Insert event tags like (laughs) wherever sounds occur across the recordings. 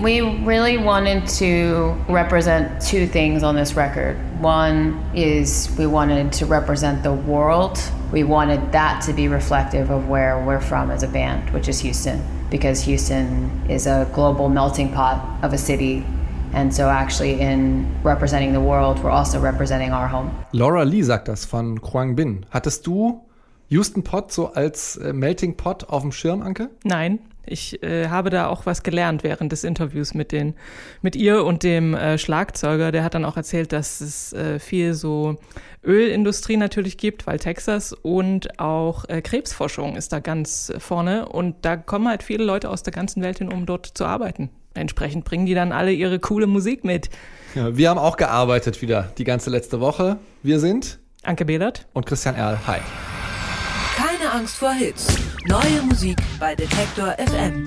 We really wanted to represent two things on this record. One is we wanted to represent the world. We wanted that to be reflective of where we're from as a band, which is Houston, because Houston is a global melting pot of a city And so actually in representing the world, we're also representing our home. Laura Lee sagt das von Kwang Bin. Hattest du Houston Pot so als äh, Melting Pot auf dem Schirm, Anke? Nein, ich äh, habe da auch was gelernt während des Interviews mit, den, mit ihr und dem äh, Schlagzeuger. Der hat dann auch erzählt, dass es äh, viel so Ölindustrie natürlich gibt, weil Texas und auch äh, Krebsforschung ist da ganz vorne. Und da kommen halt viele Leute aus der ganzen Welt hin, um dort zu arbeiten. Entsprechend bringen die dann alle ihre coole Musik mit. Ja, wir haben auch gearbeitet wieder die ganze letzte Woche. Wir sind Anke Behlert und Christian Erl. Hi. Keine Angst vor Hits. Neue Musik bei Detektor FM.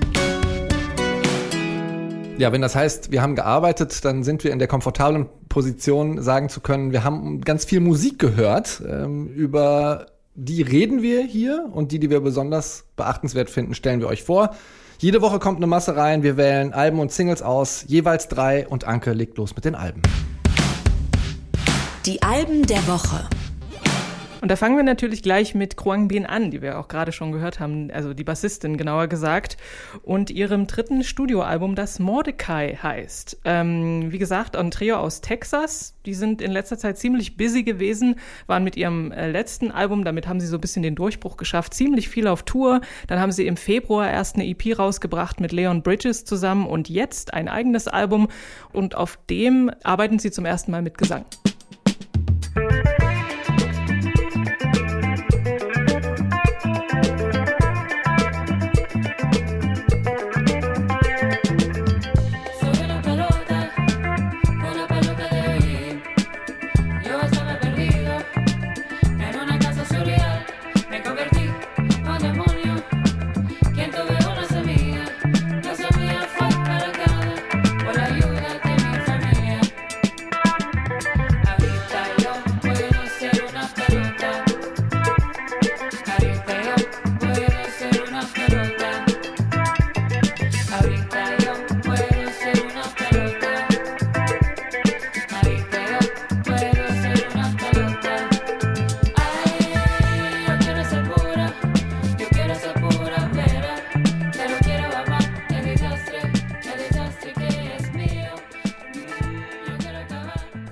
Ja, wenn das heißt, wir haben gearbeitet, dann sind wir in der komfortablen Position, sagen zu können, wir haben ganz viel Musik gehört. Ähm, über die reden wir hier und die, die wir besonders beachtenswert finden, stellen wir euch vor. Jede Woche kommt eine Masse rein, wir wählen Alben und Singles aus, jeweils drei und Anke legt los mit den Alben. Die Alben der Woche. Und da fangen wir natürlich gleich mit Kruang Bin an, die wir auch gerade schon gehört haben, also die Bassistin genauer gesagt, und ihrem dritten Studioalbum, das Mordecai heißt. Ähm, wie gesagt, ein Trio aus Texas, die sind in letzter Zeit ziemlich busy gewesen, waren mit ihrem äh, letzten Album, damit haben sie so ein bisschen den Durchbruch geschafft, ziemlich viel auf Tour. Dann haben sie im Februar erst eine EP rausgebracht mit Leon Bridges zusammen und jetzt ein eigenes Album und auf dem arbeiten sie zum ersten Mal mit Gesang.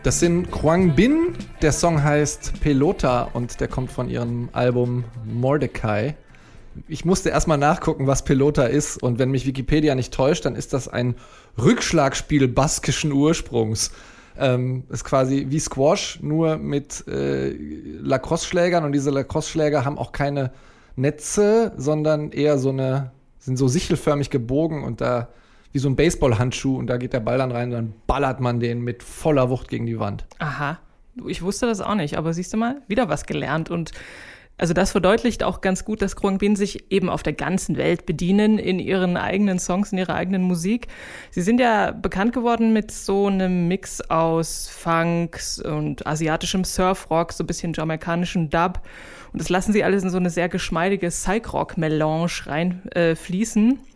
Das sind Kwang Bin. Der Song heißt Pelota und der kommt von ihrem Album Mordecai. Ich musste erstmal nachgucken, was Pelota ist. Und wenn mich Wikipedia nicht täuscht, dann ist das ein Rückschlagspiel baskischen Ursprungs. Ähm, ist quasi wie Squash, nur mit äh, Lacrosse-Schlägern. Und diese Lacrosse-Schläger haben auch keine Netze, sondern eher so eine, sind so sichelförmig gebogen und da wie so ein Baseballhandschuh und da geht der Ball dann rein und dann ballert man den mit voller Wucht gegen die Wand. Aha. Ich wusste das auch nicht, aber siehst du mal, wieder was gelernt und also das verdeutlicht auch ganz gut, dass Kruang Bin sich eben auf der ganzen Welt bedienen in ihren eigenen Songs, in ihrer eigenen Musik. Sie sind ja bekannt geworden mit so einem Mix aus Funks und asiatischem Surfrock, so ein bisschen jamaikanischen Dub. Und das lassen sie alles in so eine sehr geschmeidige Psych-Rock-Melange reinfließen. Äh,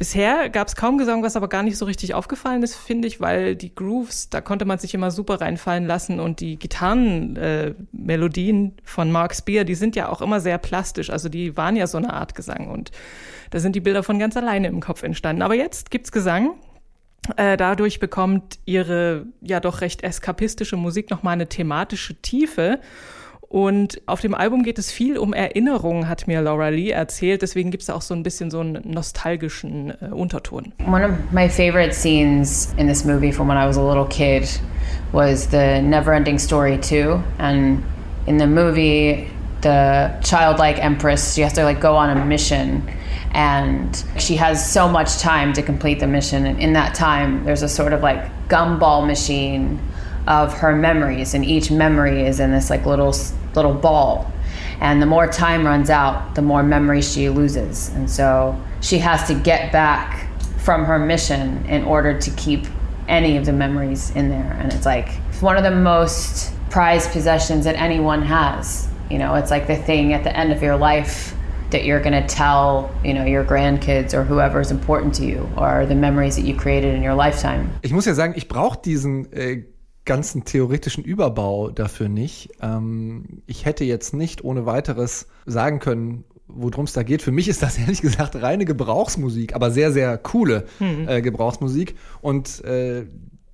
Bisher gab es kaum Gesang, was aber gar nicht so richtig aufgefallen ist, finde ich, weil die Grooves, da konnte man sich immer super reinfallen lassen und die Gitarrenmelodien äh, von Mark Spear, die sind ja auch immer sehr plastisch, also die waren ja so eine Art Gesang und da sind die Bilder von ganz alleine im Kopf entstanden. Aber jetzt gibt's Gesang. Äh, dadurch bekommt ihre ja doch recht eskapistische Musik nochmal eine thematische Tiefe. Und auf dem Album geht es viel um Erinnerungen, hat mir Laura Lee erzählt. Deswegen gibt es auch so ein bisschen so einen nostalgischen äh, Unterton. One of my favorite scenes in this movie from when I was a little kid was the Neverending Story 2. And in the movie, the childlike empress, she has to like go on a mission and she has so much time to complete the mission and in that time there's a sort of like gumball machine of her memories and each memory is in this like little little ball. And the more time runs out, the more memory she loses. And so she has to get back from her mission in order to keep any of the memories in there. And it's like one of the most prized possessions that anyone has. You know, it's like the thing at the end of your life that you're going to tell, you know, your grandkids or whoever is important to you or the memories that you created in your lifetime. Ich muss ja sagen, ich brauche diesen äh, ganzen theoretischen Überbau dafür nicht. Ähm, ich hätte jetzt nicht ohne weiteres sagen können, worum es da geht. Für mich ist das (laughs) ehrlich gesagt reine Gebrauchsmusik, aber sehr, sehr coole Hm. äh, Gebrauchsmusik. Und äh,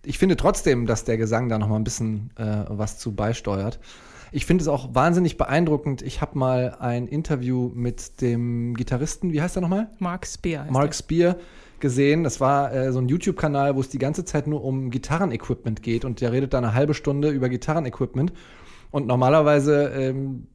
ich finde trotzdem, dass der Gesang da noch mal ein bisschen äh, was zu beisteuert. Ich finde es auch wahnsinnig beeindruckend. Ich habe mal ein Interview mit dem Gitarristen, wie heißt er nochmal? Mark Spear. Mark Spear gesehen. Das war äh, so ein YouTube-Kanal, wo es die ganze Zeit nur um Gitarrenequipment geht und der redet da eine halbe Stunde über Gitarrenequipment. Und normalerweise ähm,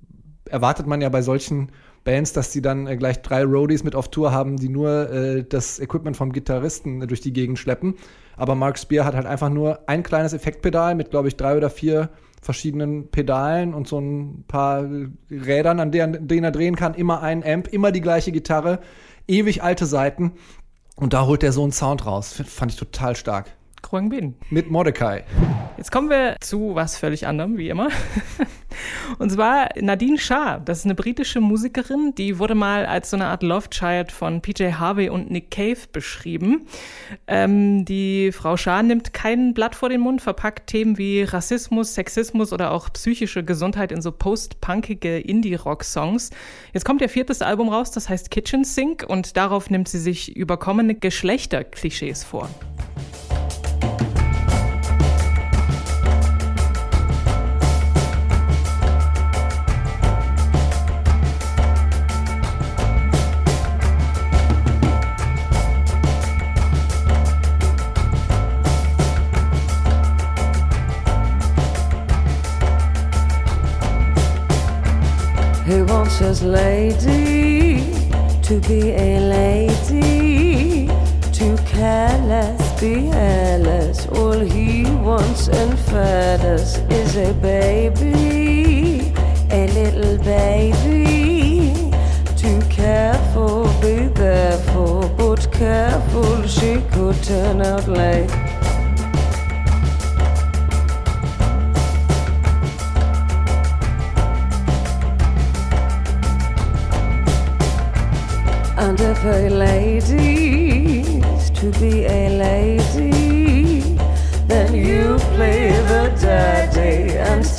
erwartet man ja bei solchen Bands, dass die dann äh, gleich drei Roadies mit auf Tour haben, die nur äh, das Equipment vom Gitarristen äh, durch die Gegend schleppen. Aber Mark Spear hat halt einfach nur ein kleines Effektpedal mit, glaube ich, drei oder vier verschiedenen Pedalen und so ein paar Rädern, an denen, denen er drehen kann. Immer ein Amp, immer die gleiche Gitarre, ewig alte Seiten. Und da holt er so einen Sound raus. Fand ich total stark. Kruang Bin. Mit Mordecai. Jetzt kommen wir zu was völlig anderem, wie immer. (laughs) Und zwar Nadine Shah. Das ist eine britische Musikerin, die wurde mal als so eine Art Love Child von PJ Harvey und Nick Cave beschrieben. Ähm, die Frau Shah nimmt kein Blatt vor den Mund, verpackt Themen wie Rassismus, Sexismus oder auch psychische Gesundheit in so post-punkige Indie-Rock-Songs. Jetzt kommt ihr viertes Album raus, das heißt Kitchen Sink und darauf nimmt sie sich überkommene Geschlechterklischees vor. Lady to be a lady? To careless, be hairless. All he wants and feathers is a baby, a little baby. Too careful, be for, but careful, she could turn out late.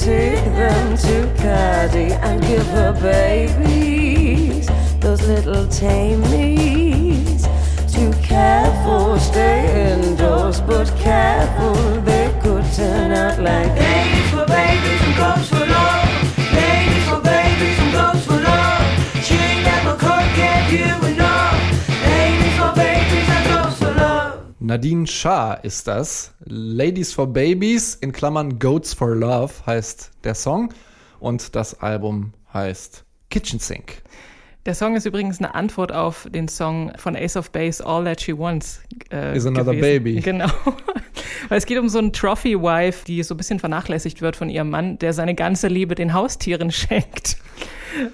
Take them to Caddy and give her babies, those little tamies. Too careful, stay indoors, but careful, they could turn out like ladies Nadine Shah ist das. Ladies for Babies in Klammern Goats for Love heißt der Song. Und das Album heißt Kitchen Sink. Der Song ist übrigens eine Antwort auf den Song von Ace of Base, All That She Wants. Äh, Is Another gewesen. Baby. (laughs) Genau. Weil es geht um so einen Trophy-Wife, die so ein bisschen vernachlässigt wird von ihrem Mann, der seine ganze Liebe den Haustieren (laughs) schenkt.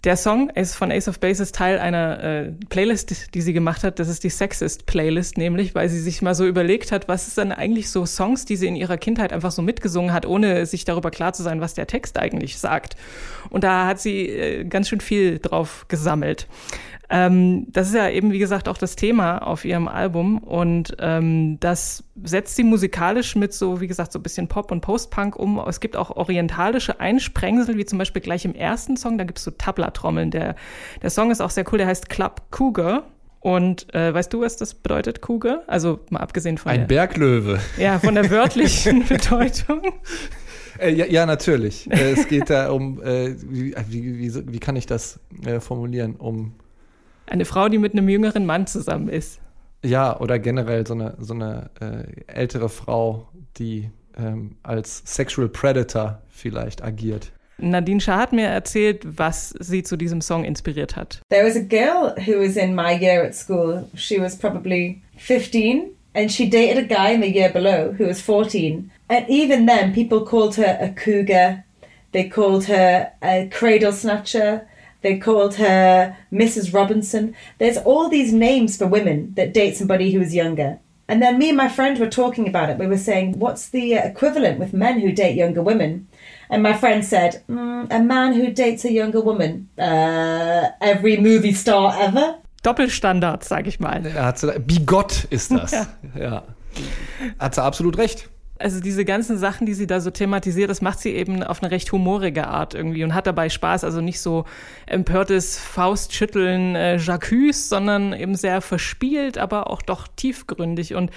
Der Song ist von Ace of Base ist Teil einer äh, Playlist, die sie gemacht hat. Das ist die Sexist Playlist, nämlich, weil sie sich mal so überlegt hat, was ist denn eigentlich so Songs, die sie in ihrer Kindheit einfach so mitgesungen hat, ohne sich darüber klar zu sein, was der Text eigentlich sagt. Und da hat sie äh, ganz schön viel drauf gesammelt. Ähm, das ist ja eben, wie gesagt, auch das Thema auf ihrem Album. Und ähm, das setzt sie musikalisch mit so, wie gesagt, so ein bisschen Pop und Post-Punk um. Es gibt auch orientalische Einsprengsel, wie zum Beispiel gleich im ersten Song, da gibt's so Tabla-Trommeln. Der, der Song ist auch sehr cool, der heißt Club Cougar. Und äh, weißt du, was das bedeutet, Cougar? Also mal abgesehen von Ein der, Berglöwe. ja, von der wörtlichen (laughs) Bedeutung. Äh, ja, ja, natürlich. Äh, es geht da um, äh, wie, wie, wie, wie kann ich das äh, formulieren? Um, Eine Frau, die mit einem jüngeren Mann zusammen ist. ja, oder generell so eine, so eine äh, ältere Frau, die ähm, als Sexual Predator vielleicht agiert. Nadine Shah hat mir erzählt, was sie zu diesem Song inspiriert hat. There was a girl who was in my year at school. She was probably 15 and she dated a guy in the year below who was 14. And even then, people called her a cougar. They called her a cradle snatcher. They called her Mrs. Robinson. There's all these names for women that date somebody who is younger. And then me and my friend were talking about it. We were saying, what's the uh, equivalent with men who date younger women? And my friend said, mm, a man who dates a younger woman. Uh, every movie star ever. Doppelstandard, sag ich mal. Er hat sie, Bigott ist das. Ja. ja. Hat sie absolut recht. Also diese ganzen Sachen, die sie da so thematisiert, das macht sie eben auf eine recht humorige Art irgendwie und hat dabei Spaß. Also nicht so empörtes Faustschütteln, äh, Jacques, sondern eben sehr verspielt, aber auch doch tiefgründig. Und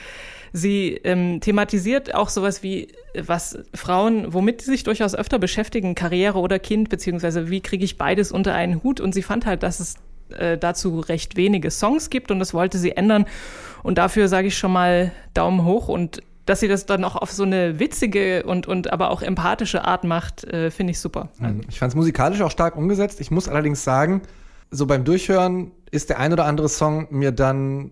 sie ähm, thematisiert auch sowas wie, was Frauen, womit sie sich durchaus öfter beschäftigen, Karriere oder Kind, beziehungsweise wie kriege ich beides unter einen Hut. Und sie fand halt, dass es äh, dazu recht wenige Songs gibt und das wollte sie ändern. Und dafür sage ich schon mal Daumen hoch und dass sie das dann auch auf so eine witzige und, und aber auch empathische Art macht, äh, finde ich super. Ich fand es musikalisch auch stark umgesetzt. Ich muss allerdings sagen, so beim Durchhören ist der ein oder andere Song mir dann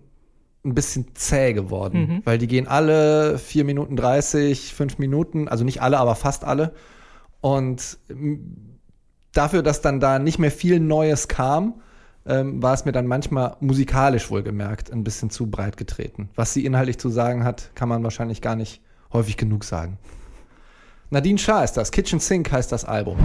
ein bisschen zäh geworden, weil die gehen alle 4 Minuten 30, 5 Minuten, also nicht alle, aber fast alle. Und dafür, dass dann da nicht mehr viel Neues kam, ähm, war es mir dann manchmal musikalisch wohlgemerkt ein bisschen zu breit getreten. Was sie inhaltlich zu sagen hat, kann man wahrscheinlich gar nicht häufig genug sagen. Nadine Schaar ist das. Kitchen Sink heißt das Album.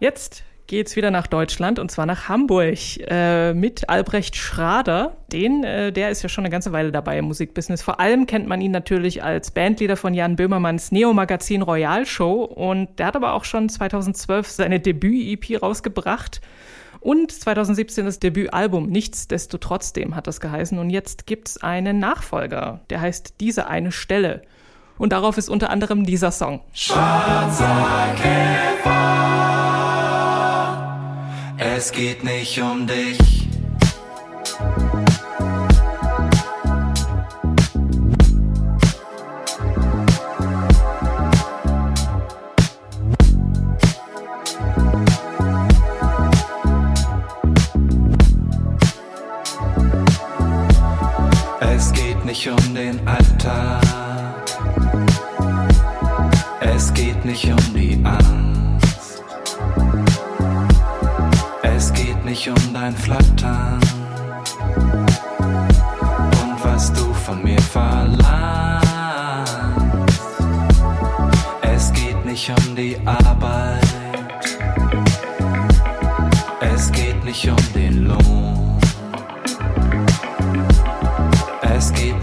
Jetzt geht's wieder nach Deutschland und zwar nach Hamburg äh, mit Albrecht Schrader. Den, äh, der ist ja schon eine ganze Weile dabei im Musikbusiness. Vor allem kennt man ihn natürlich als Bandleader von Jan Böhmermanns Neo-Magazin Royal Show und der hat aber auch schon 2012 seine Debüt-EP rausgebracht. Und 2017 das Debütalbum Nichtsdestotrotzdem hat das geheißen. Und jetzt gibt's einen Nachfolger, der heißt Diese eine Stelle. Und darauf ist unter anderem dieser Song. Es geht nicht um dich. Nicht um den Alltag. Es geht nicht um die Angst. Es geht nicht um dein Flattern und was du von mir verlangst. Es geht nicht um die Arbeit.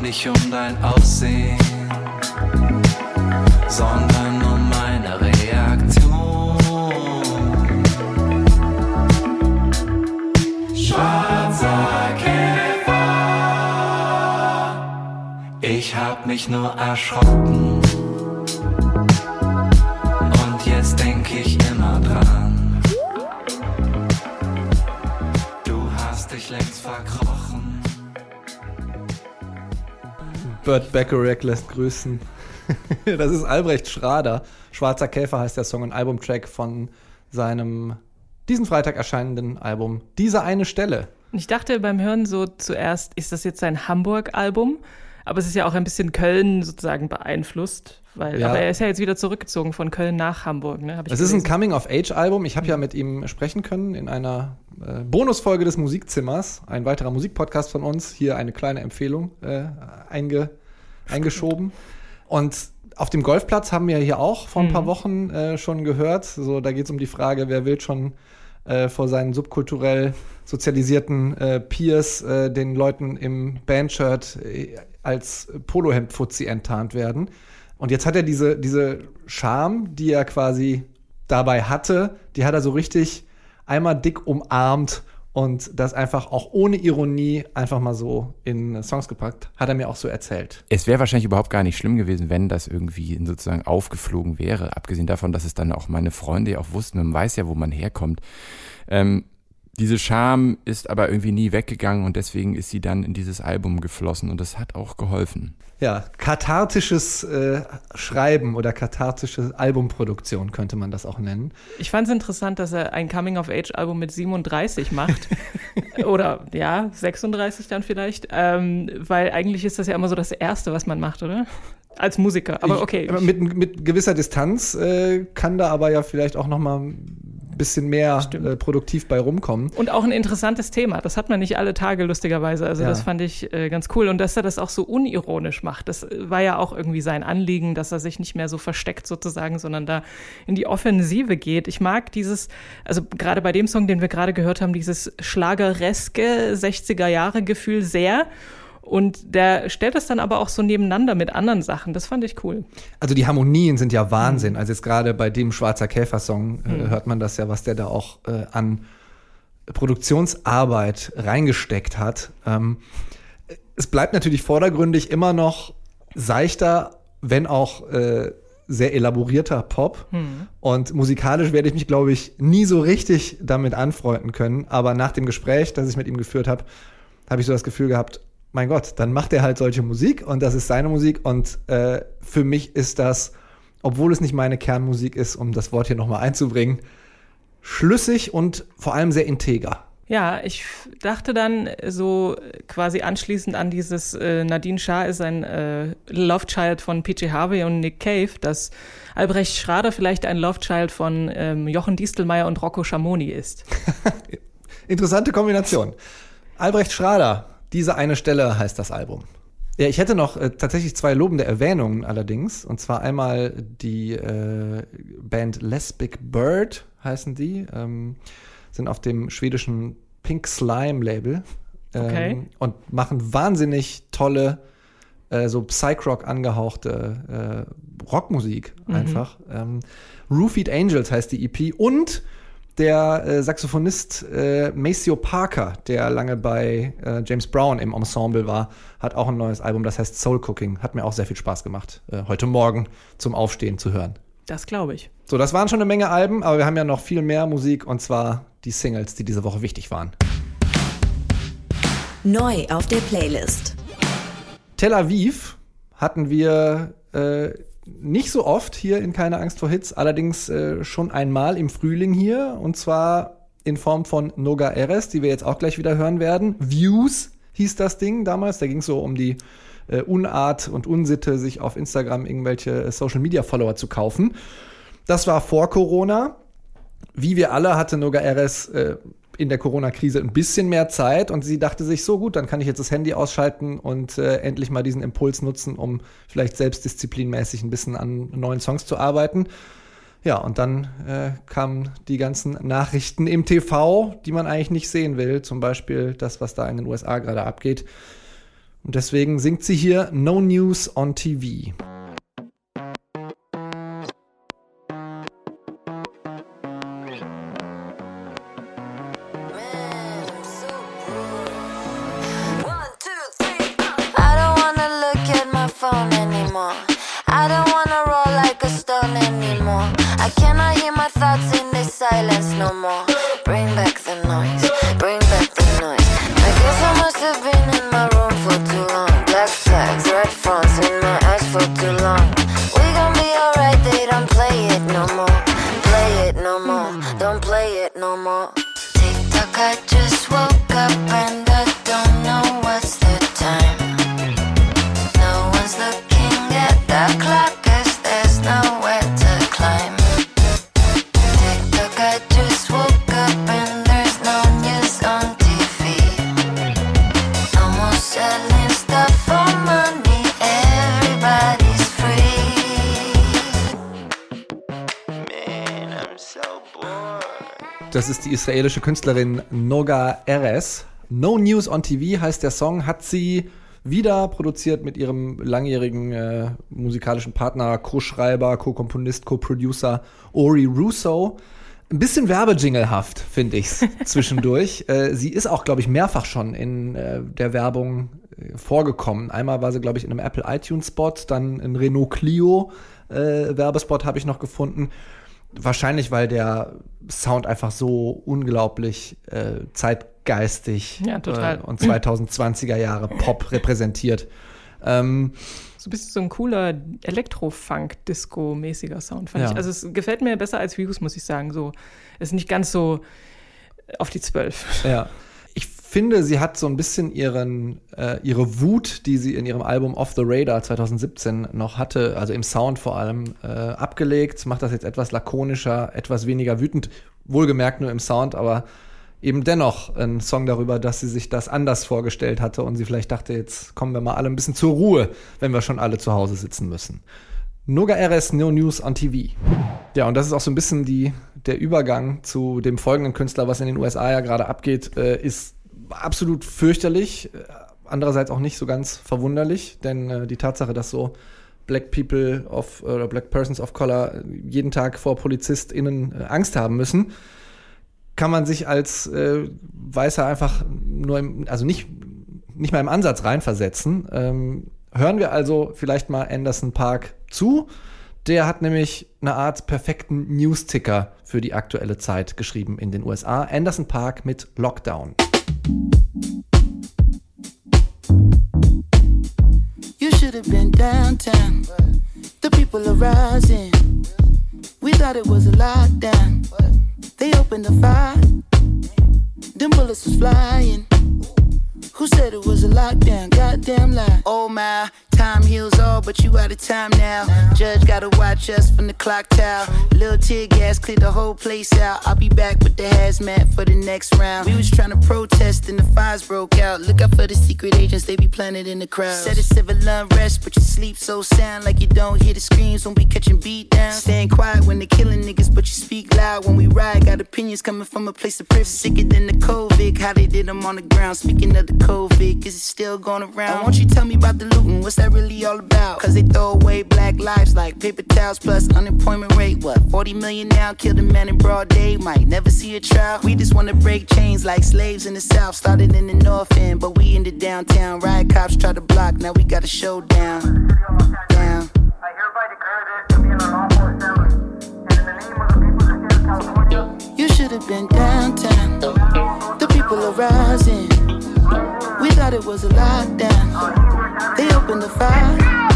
Nicht um dein Aussehen, sondern um meine Reaktion. Schwarzer Käfer. Ich hab mich nur erschrocken. Burt Bacharach lässt grüßen. (laughs) das ist Albrecht Schrader. Schwarzer Käfer heißt der Song, ein Albumtrack von seinem diesen Freitag erscheinenden Album Diese eine Stelle. Und Ich dachte beim Hören so zuerst, ist das jetzt sein Hamburg-Album? Aber es ist ja auch ein bisschen Köln sozusagen beeinflusst, weil Ja. aber er ist ja jetzt wieder zurückgezogen von Köln nach Hamburg, ne? Es ist ein. Coming-of-Age-Album. Ich habe ja mit ihm sprechen können in einer äh, Bonusfolge des Musikzimmers. Ein weiterer Musikpodcast von uns. Hier eine kleine Empfehlung äh, einge, eingeschoben. Und auf dem Golfplatz haben wir hier auch vor ein paar Wochen äh, schon gehört. So, da geht es um die Frage, wer will schon äh, vor seinen subkulturell sozialisierten äh, Peers äh, den Leuten im Bandshirt äh, als Polohemd-Fuzzi enttarnt werden. Und jetzt hat er diese, diese Charme, die er quasi dabei hatte, die hat er so richtig einmal dick umarmt und das einfach auch ohne Ironie einfach mal so in Songs gepackt. Hat er mir auch so erzählt. Es wäre wahrscheinlich überhaupt gar nicht schlimm gewesen, wenn das irgendwie sozusagen aufgeflogen wäre. Abgesehen davon, dass es dann auch meine Freunde ja auch wussten, man weiß ja, wo man herkommt. Ähm, diese Scham ist aber irgendwie nie weggegangen und deswegen ist sie dann in dieses Album geflossen und das hat auch geholfen. Ja, kathartisches äh, Schreiben oder kathartische Albumproduktion könnte man das auch nennen. Ich fand es interessant, dass er ein Coming-of-Age-Album mit 37 macht. (laughs) oder ja, 36 dann vielleicht. Ähm, weil eigentlich ist das ja immer so das Erste, was man macht, oder? Als Musiker. Aber okay. Ich, aber mit, mit gewisser Distanz äh, kann da aber ja vielleicht auch noch mal ein ein bisschen mehr äh, produktiv bei rumkommen. Und auch ein interessantes Thema. Das hat man nicht alle Tage, lustigerweise. Also Ja. das fand ich äh, ganz cool. Und dass er das auch so unironisch macht, das äh, war ja auch irgendwie sein Anliegen, dass er sich nicht mehr so versteckt sozusagen, sondern da in die Offensive geht. Ich mag dieses, also gerade bei dem Song, den wir gerade gehört haben, dieses schlagereske 60er-Jahre-Gefühl sehr. Und der stellt es dann aber auch so nebeneinander mit anderen Sachen. Das fand ich cool. Also die Harmonien sind ja Wahnsinn. Also jetzt gerade bei dem Schwarzer Käfer-Song äh, hört man das ja, was der da auch äh, an Produktionsarbeit reingesteckt hat. Ähm, es bleibt natürlich vordergründig immer noch seichter, wenn auch äh, sehr elaborierter Pop. Und musikalisch werde ich mich, glaube ich, nie so richtig damit anfreunden können. Aber nach dem Gespräch, das ich mit ihm geführt habe, habe ich so das Gefühl gehabt, mein Gott, dann macht er halt solche Musik und das ist seine Musik. Und äh, für mich ist das, obwohl es nicht meine Kernmusik ist, um das Wort hier nochmal einzubringen, schlüssig und vor allem sehr integer. Ja, ich dachte dann so quasi anschließend an dieses äh, Nadine Shah ist ein äh, Love Child von PJ Harvey und Nick Cave, dass Albrecht Schrader vielleicht ein Love Child von ähm, Jochen Distelmeier und Rocco Schamoni ist. (laughs) Interessante Kombination. Albrecht Schrader, diese eine Stelle heißt das Album. Ja, ich hätte noch äh, tatsächlich zwei lobende Erwähnungen allerdings. Und zwar einmal die äh, Band Lesbic Bird heißen die. Ähm, sind auf dem schwedischen Pink Slime Label. Ähm, Okay. Und machen wahnsinnig tolle, äh, so Psych-Rock angehauchte äh, Rockmusik einfach. Ähm, Roofied Angels heißt die EP. Und der äh, Saxophonist äh, Maceo Parker, der lange bei äh, James Brown im Ensemble war, hat auch ein neues Album, das heißt Soul Cooking. Hat mir auch sehr viel Spaß gemacht, äh, heute Morgen zum Aufstehen zu hören. Das glaube ich. So, das waren schon eine Menge Alben, aber wir haben ja noch viel mehr Musik und zwar die Singles, die diese Woche wichtig waren. Neu auf der Playlist. Tel Aviv hatten wir äh, nicht so oft hier in Keine Angst vor Hits, allerdings äh, schon einmal im Frühling hier und zwar in Form von Noga Eres, die wir jetzt auch gleich wieder hören werden. Views hieß das Ding damals, da ging es so um die äh, Unart und Unsitte, sich auf Instagram irgendwelche Social Media Follower zu kaufen. Das war vor Corona. Wie wir alle hatte Noga Eres äh, in der Corona-Krise ein bisschen mehr Zeit und sie dachte sich, so gut, dann kann ich jetzt das Handy ausschalten und äh, endlich mal diesen Impuls nutzen, um vielleicht selbstdisziplinmäßig ein bisschen an neuen Songs zu arbeiten. Ja, und dann äh, kamen die ganzen Nachrichten im TV, die man eigentlich nicht sehen will. Zum Beispiel das, was da in den USA gerade abgeht. Und deswegen singt sie hier No News on TV. Long. Black israelische Künstlerin Noga Eres. No News on TV heißt der Song, hat sie wieder produziert mit ihrem langjährigen äh, musikalischen Partner, Co-Schreiber, Co-Komponist, Co-Producer Ori Russo. Ein bisschen werbejinglehaft, finde ich's (laughs) zwischendurch. Äh, sie ist auch, glaube ich, mehrfach schon in äh, der Werbung äh, vorgekommen. Einmal war sie, glaube ich, in einem Apple iTunes Spot, dann in Renault Clio äh, Werbespot habe ich noch gefunden. Wahrscheinlich, weil der Sound einfach so unglaublich äh, zeitgeistig Ja, total. Äh, und 2020er Jahre Pop repräsentiert. Ähm, So ein bisschen so ein cooler Elektro-Funk-Disco-mäßiger Sound, fand Ja. ich. Also es gefällt mir besser als Views, muss ich sagen. So, ist nicht ganz so auf die Zwölf. Ja. (laughs) Finde, sie hat so ein bisschen ihren, äh, ihre Wut, die sie in ihrem Album Off the Radar 2017 noch hatte, also im Sound vor allem, äh, abgelegt, macht das jetzt etwas lakonischer, etwas weniger wütend. Wohlgemerkt nur im Sound, aber eben dennoch ein Song darüber, dass sie sich das anders vorgestellt hatte und sie vielleicht dachte, jetzt kommen wir mal alle ein bisschen zur Ruhe, wenn wir schon alle zu Hause sitzen müssen. Noga RS No News on TV. Ja, und das ist auch so ein bisschen die, der Übergang zu dem folgenden Künstler, was in den USA ja gerade abgeht, äh, ist absolut fürchterlich, äh, andererseits auch nicht so ganz verwunderlich, denn äh, die Tatsache, dass so Black People of oder Black Persons of Color jeden Tag vor PolizistInnen äh, Angst haben müssen, kann man sich als äh, Weißer einfach nur im, also nicht, nicht mal im Ansatz reinversetzen. Ähm, hören wir also vielleicht mal Anderson Park zu. Der hat nämlich eine Art perfekten News-Ticker für die aktuelle Zeit geschrieben in den USA. Anderson Park mit Lockdown. You should have been downtown. The people are rising. We thought it was a lockdown. They opened the fire. Them bullets was flying. Who said it was a lockdown? Goddamn lie. Oh my, time heals all, but you out of time now. Judge gotta watch us from the clock tower. Little tear gas cleared the whole place out. I'll be back with the hazmat for the next round. We was trying to protest and the fires broke out. Look out for the secret agents, they be planted in the crowd. Said it's civil unrest, but you sleep so sound like you don't hear the screams when we catching beat down. Staying quiet when they killing niggas, but you speak loud when we ride. Got opinions coming from a place of privilege. Sicker than the COVID, how they did them on the ground. Speaking of the COVID, is it still going around? Won't you tell me about the looting? What's that really all about? Cause they throw away black lives like paper towels plus unemployment rate. What, 40 million now? Killed a man in broad day. Might never see a trial. We just wanna break chains like slaves in the south. Started in the north end, but we in the downtown. Riot cops try to block, now we got a showdown. Down. You should have been downtown. The people are rising. We thought it was a lockdown. They opened the fire.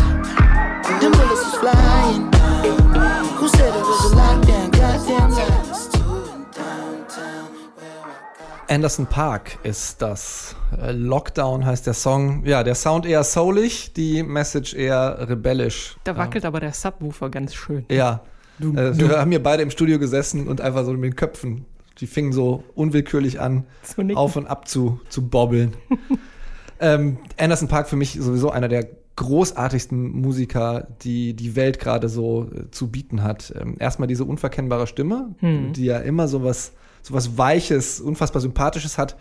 Anderson Park ist das. Äh, Lockdown heißt der Song. Ja, der Sound eher soulig, die Message eher rebellisch. Da wackelt aber der Subwoofer ganz schön. Ja. Äh, wir haben hier beide im Studio gesessen und einfach so mit den Köpfen. Die fingen so unwillkürlich an, auf und ab zu, zu bobbeln. (laughs) ähm, Anderson Park für mich sowieso einer der großartigsten Musiker, die die Welt gerade so äh, zu bieten hat. Ähm, erstmal diese unverkennbare Stimme, Hm. die ja immer sowas, sowas Weiches, unfassbar Sympathisches hat.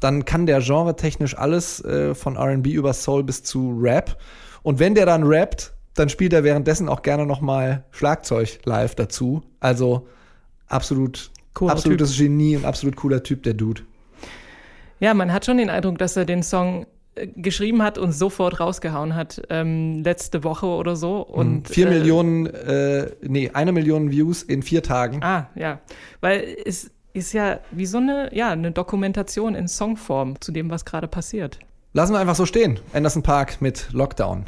Dann kann der Genre technisch alles äh, von R&B über Soul bis zu Rap. Und wenn der dann rappt, dann spielt er währenddessen auch gerne noch mal Schlagzeug live dazu. Also absolut, Cooler absolutes Genie und absolut cooler Typ, der Dude. Ja, man hat schon den Eindruck, dass er den Song äh, geschrieben hat und sofort rausgehauen hat, ähm, letzte Woche oder so. Und, Vier äh, Millionen, äh, nee, eine Million Views in vier Tagen. Ah, ja. Weil es ist ja wie so eine, ja, eine Dokumentation in Songform zu dem, was gerade passiert. Lassen wir einfach so stehen. Anderson Park mit Lockdown.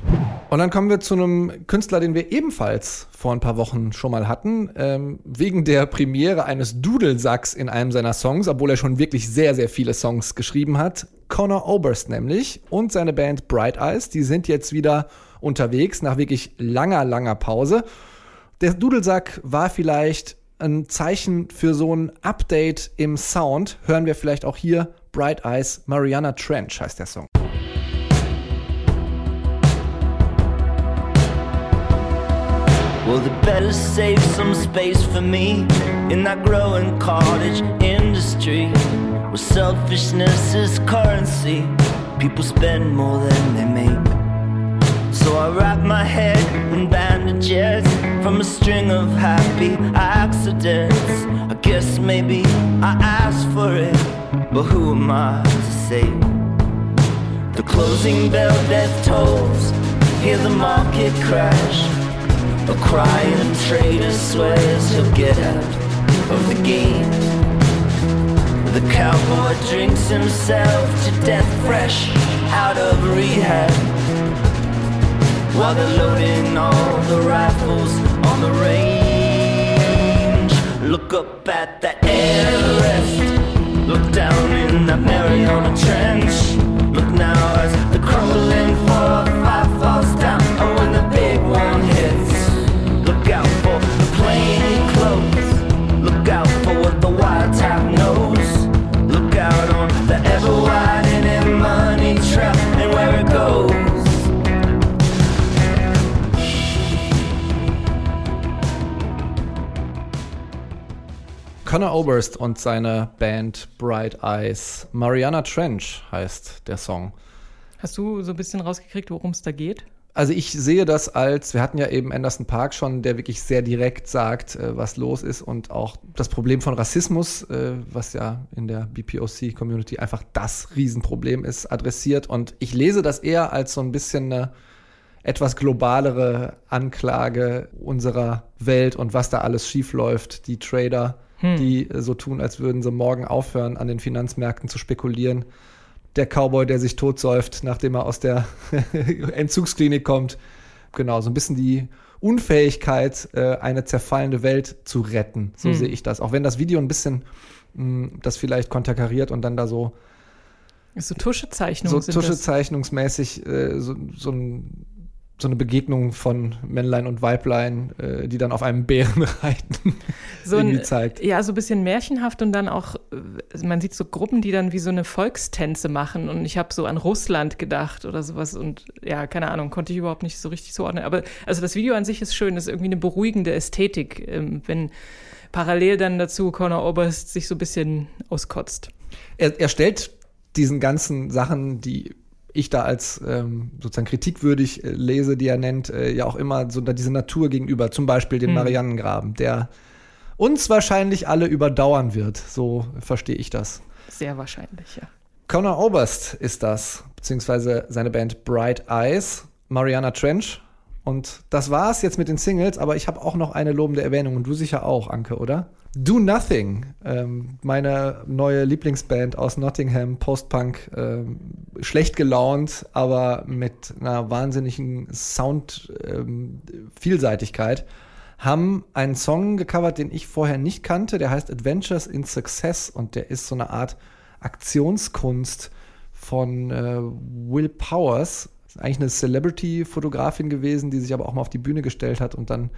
Und dann kommen wir zu einem Künstler, den wir ebenfalls vor ein paar Wochen schon mal hatten, ähm, wegen der Premiere eines Dudelsacks in einem seiner Songs, obwohl er schon wirklich sehr, sehr viele Songs geschrieben hat. Connor Oberst nämlich und seine Band Bright Eyes, die sind jetzt wieder unterwegs nach wirklich langer, langer Pause. Der Dudelsack war vielleicht ein Zeichen für so ein Update im Sound. Hören wir vielleicht auch hier Bright Eyes Mariana Trench heißt der Song. Well, they better save some space for me in that growing cottage industry where selfishness is currency. People spend more than they make. So I wrap my head in bandages from a string of happy accidents. I guess maybe I asked for it, but who am I to say? The closing bell, death tolls. Hear the market crash. A crying trader swears he'll get out of the game. The cowboy drinks himself to death fresh out of rehab. While they're loading all the rifles on the range. Look up at that Everest. Look down in that Mariana Trench. Look now as the crumbling four or five falls down. Oberst und seine Band Bright Eyes. Mariana Trench heißt der Song. Hast du so ein bisschen rausgekriegt, worum es da geht? Also ich sehe das als, wir hatten ja eben Anderson Park schon, der wirklich sehr direkt sagt, äh, was los ist und auch das Problem von Rassismus, äh, was ja in der BPOC-Community einfach das Riesenproblem ist, adressiert. Und ich lese das eher als so ein bisschen eine etwas globalere Anklage unserer Welt und was da alles schiefläuft. Die Trader, Hm. die äh, so tun, als würden sie morgen aufhören, an den Finanzmärkten zu spekulieren. Der Cowboy, der sich totsäuft, nachdem er aus der (laughs) Entzugsklinik kommt. Genau, so ein bisschen die Unfähigkeit, äh, eine zerfallende Welt zu retten. So Hm. sehe ich das. Auch wenn das Video ein bisschen mh, das vielleicht konterkariert und dann da so so Tuschezeichnungen so. Tuschezeichnungsmäßig äh, so, so, ein, so eine Begegnung von Männlein und Weiblein, äh, die dann auf einem Bären (laughs) reiten, so irgendwie ein, zeigt. Ja, so ein bisschen märchenhaft und dann auch, äh, man sieht so Gruppen, die dann wie so eine Volkstänze machen und ich habe so an Russland gedacht oder sowas und ja, keine Ahnung, konnte ich überhaupt nicht so richtig zuordnen. Aber also das Video an sich ist schön, ist irgendwie eine beruhigende Ästhetik, ähm, wenn parallel dann dazu Conor Oberst sich so ein bisschen auskotzt. Er, er stellt diesen ganzen Sachen, die ich da als ähm, sozusagen kritikwürdig äh, lese, die er nennt, äh, ja auch immer so diese Natur gegenüber, zum Beispiel den Hm. Marianengraben, der uns wahrscheinlich alle überdauern wird. So verstehe ich das. Sehr wahrscheinlich, ja. Conor Oberst ist das, beziehungsweise seine Band Bright Eyes, Mariana Trench. Und das war's jetzt mit den Singles, aber ich habe auch noch eine lobende Erwähnung und du sicher auch, Anke, oder? Do Nothing, ähm, meine neue Lieblingsband aus Nottingham, Post-Punk, ähm, schlecht gelaunt, aber mit einer wahnsinnigen Sound-Vielseitigkeit, haben einen Song gecovert, den ich vorher nicht kannte, der heißt Adventures in Success und der ist so eine Art Aktionskunst von äh, Will Powers. Ist eigentlich eine Celebrity-Fotografin gewesen, die sich aber auch mal auf die Bühne gestellt hat und dann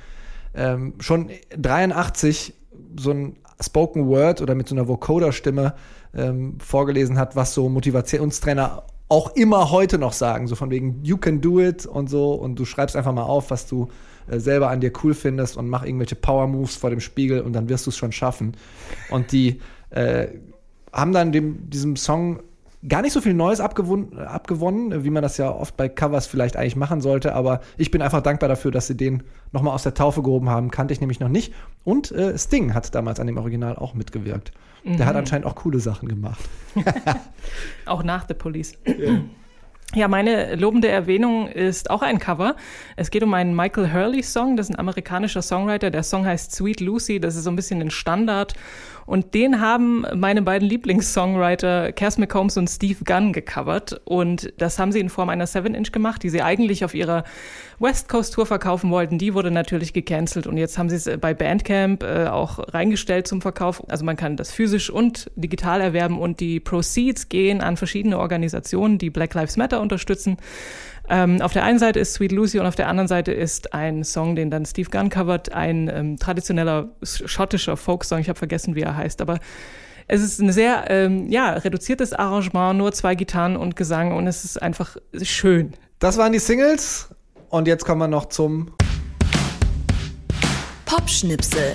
ähm, schon 83 so ein Spoken Word oder mit so einer Vocoder-Stimme ähm, vorgelesen hat, was so Motivationstrainer auch immer heute noch sagen, so von wegen you can do it und so und du schreibst einfach mal auf, was du äh, selber an dir cool findest und mach irgendwelche Power Moves vor dem Spiegel und dann wirst du es schon schaffen. Und die äh, haben dann dem, diesem Song gar nicht so viel Neues abgewonnen, wie man das ja oft bei Covers vielleicht eigentlich machen sollte, aber ich bin einfach dankbar dafür, dass sie den nochmal aus der Taufe gehoben haben, kannte ich nämlich noch nicht. Und äh, Sting hat damals an dem Original auch mitgewirkt. Der hat Mhm. anscheinend auch coole Sachen gemacht. (laughs) Auch nach The Police. Ja, meine lobende Erwähnung ist auch ein Cover. Es geht um einen Michael Hurley-Song. Das ist ein amerikanischer Songwriter. Der Song heißt Sweet Lucy. Das ist so ein bisschen ein Standard. Und den haben meine beiden Lieblingssongwriter Cass McCombs und Steve Gunn gecovert. Und das haben sie in Form einer 7-Inch gemacht, die sie eigentlich auf ihrer West Coast Tour verkaufen wollten. Die wurde natürlich gecancelt. Und jetzt haben sie es äh, bei Bandcamp äh, auch reingestellt zum Verkauf. Also man kann das physisch und digital erwerben. Und die Proceeds gehen an verschiedene Organisationen, die Black Lives Matter unterstützen. Ähm, auf der einen Seite ist Sweet Lucy und auf der anderen Seite ist ein Song, den dann Steve Gunn covert, ein ähm, traditioneller schottischer Folksong. Ich habe vergessen, wie er heißt, aber es ist ein sehr ähm, ja, reduziertes Arrangement, nur zwei Gitarren und Gesang und es ist einfach schön. Das waren die Singles und jetzt kommen wir noch zum Popschnipsel.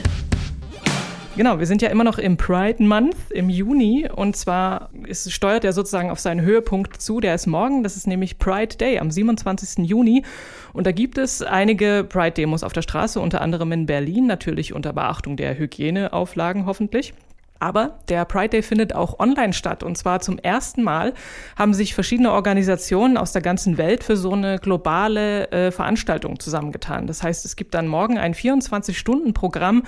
Genau, wir sind ja immer noch im Pride Month im Juni und zwar ist, steuert er sozusagen auf seinen Höhepunkt zu. Der ist morgen, das ist nämlich Pride Day am 27. Juni und da gibt es einige Pride-Demos auf der Straße, unter anderem in Berlin, natürlich unter Beachtung der Hygieneauflagen hoffentlich. Aber der Pride Day findet auch online statt. Und zwar zum ersten Mal haben sich verschiedene Organisationen aus der ganzen Welt für so eine globale äh, Veranstaltung zusammengetan. Das heißt, es gibt dann morgen ein 24-Stunden-Programm,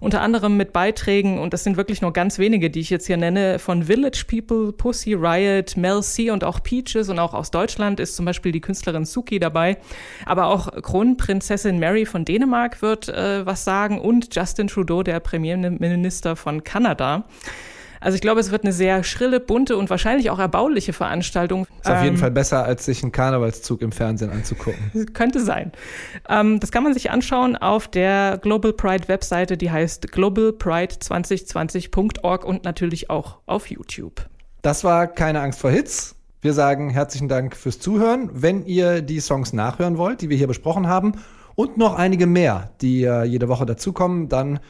unter anderem mit Beiträgen, und das sind wirklich nur ganz wenige, die ich jetzt hier nenne, von Village People, Pussy Riot, Mel C und auch Peaches. Und auch aus Deutschland ist zum Beispiel die Künstlerin Suki dabei. Aber auch Kronprinzessin Mary von Dänemark wird äh, was sagen und Justin Trudeau, der Premierminister von Kanada. Also ich glaube, es wird eine sehr schrille, bunte und wahrscheinlich auch erbauliche Veranstaltung. Ist auf jeden Ähm, Fall besser, als sich einen Karnevalszug im Fernsehen anzugucken. (laughs) könnte sein. Ähm, das kann man sich anschauen auf der Global Pride Webseite, die heißt globalpride2020.org und natürlich auch auf YouTube. Das war keine Angst vor Hits. Wir sagen herzlichen Dank fürs Zuhören. Wenn ihr die Songs nachhören wollt, die wir hier besprochen haben, und noch einige mehr, die äh, jede Woche dazukommen, dann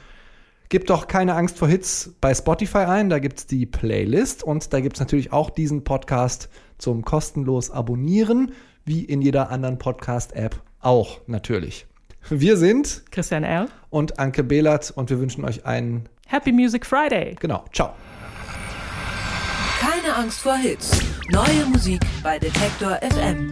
Gebt doch keine Angst vor Hits bei Spotify ein, da gibt's die Playlist und da gibt's natürlich auch diesen Podcast zum kostenlos abonnieren, wie in jeder anderen Podcast-App auch natürlich. Wir sind Christian R. und Anke Behlert und wir wünschen euch einen, Happy Music Friday. genau, ciao. Keine Angst vor Hits. Neue Musik bei Detektor FM.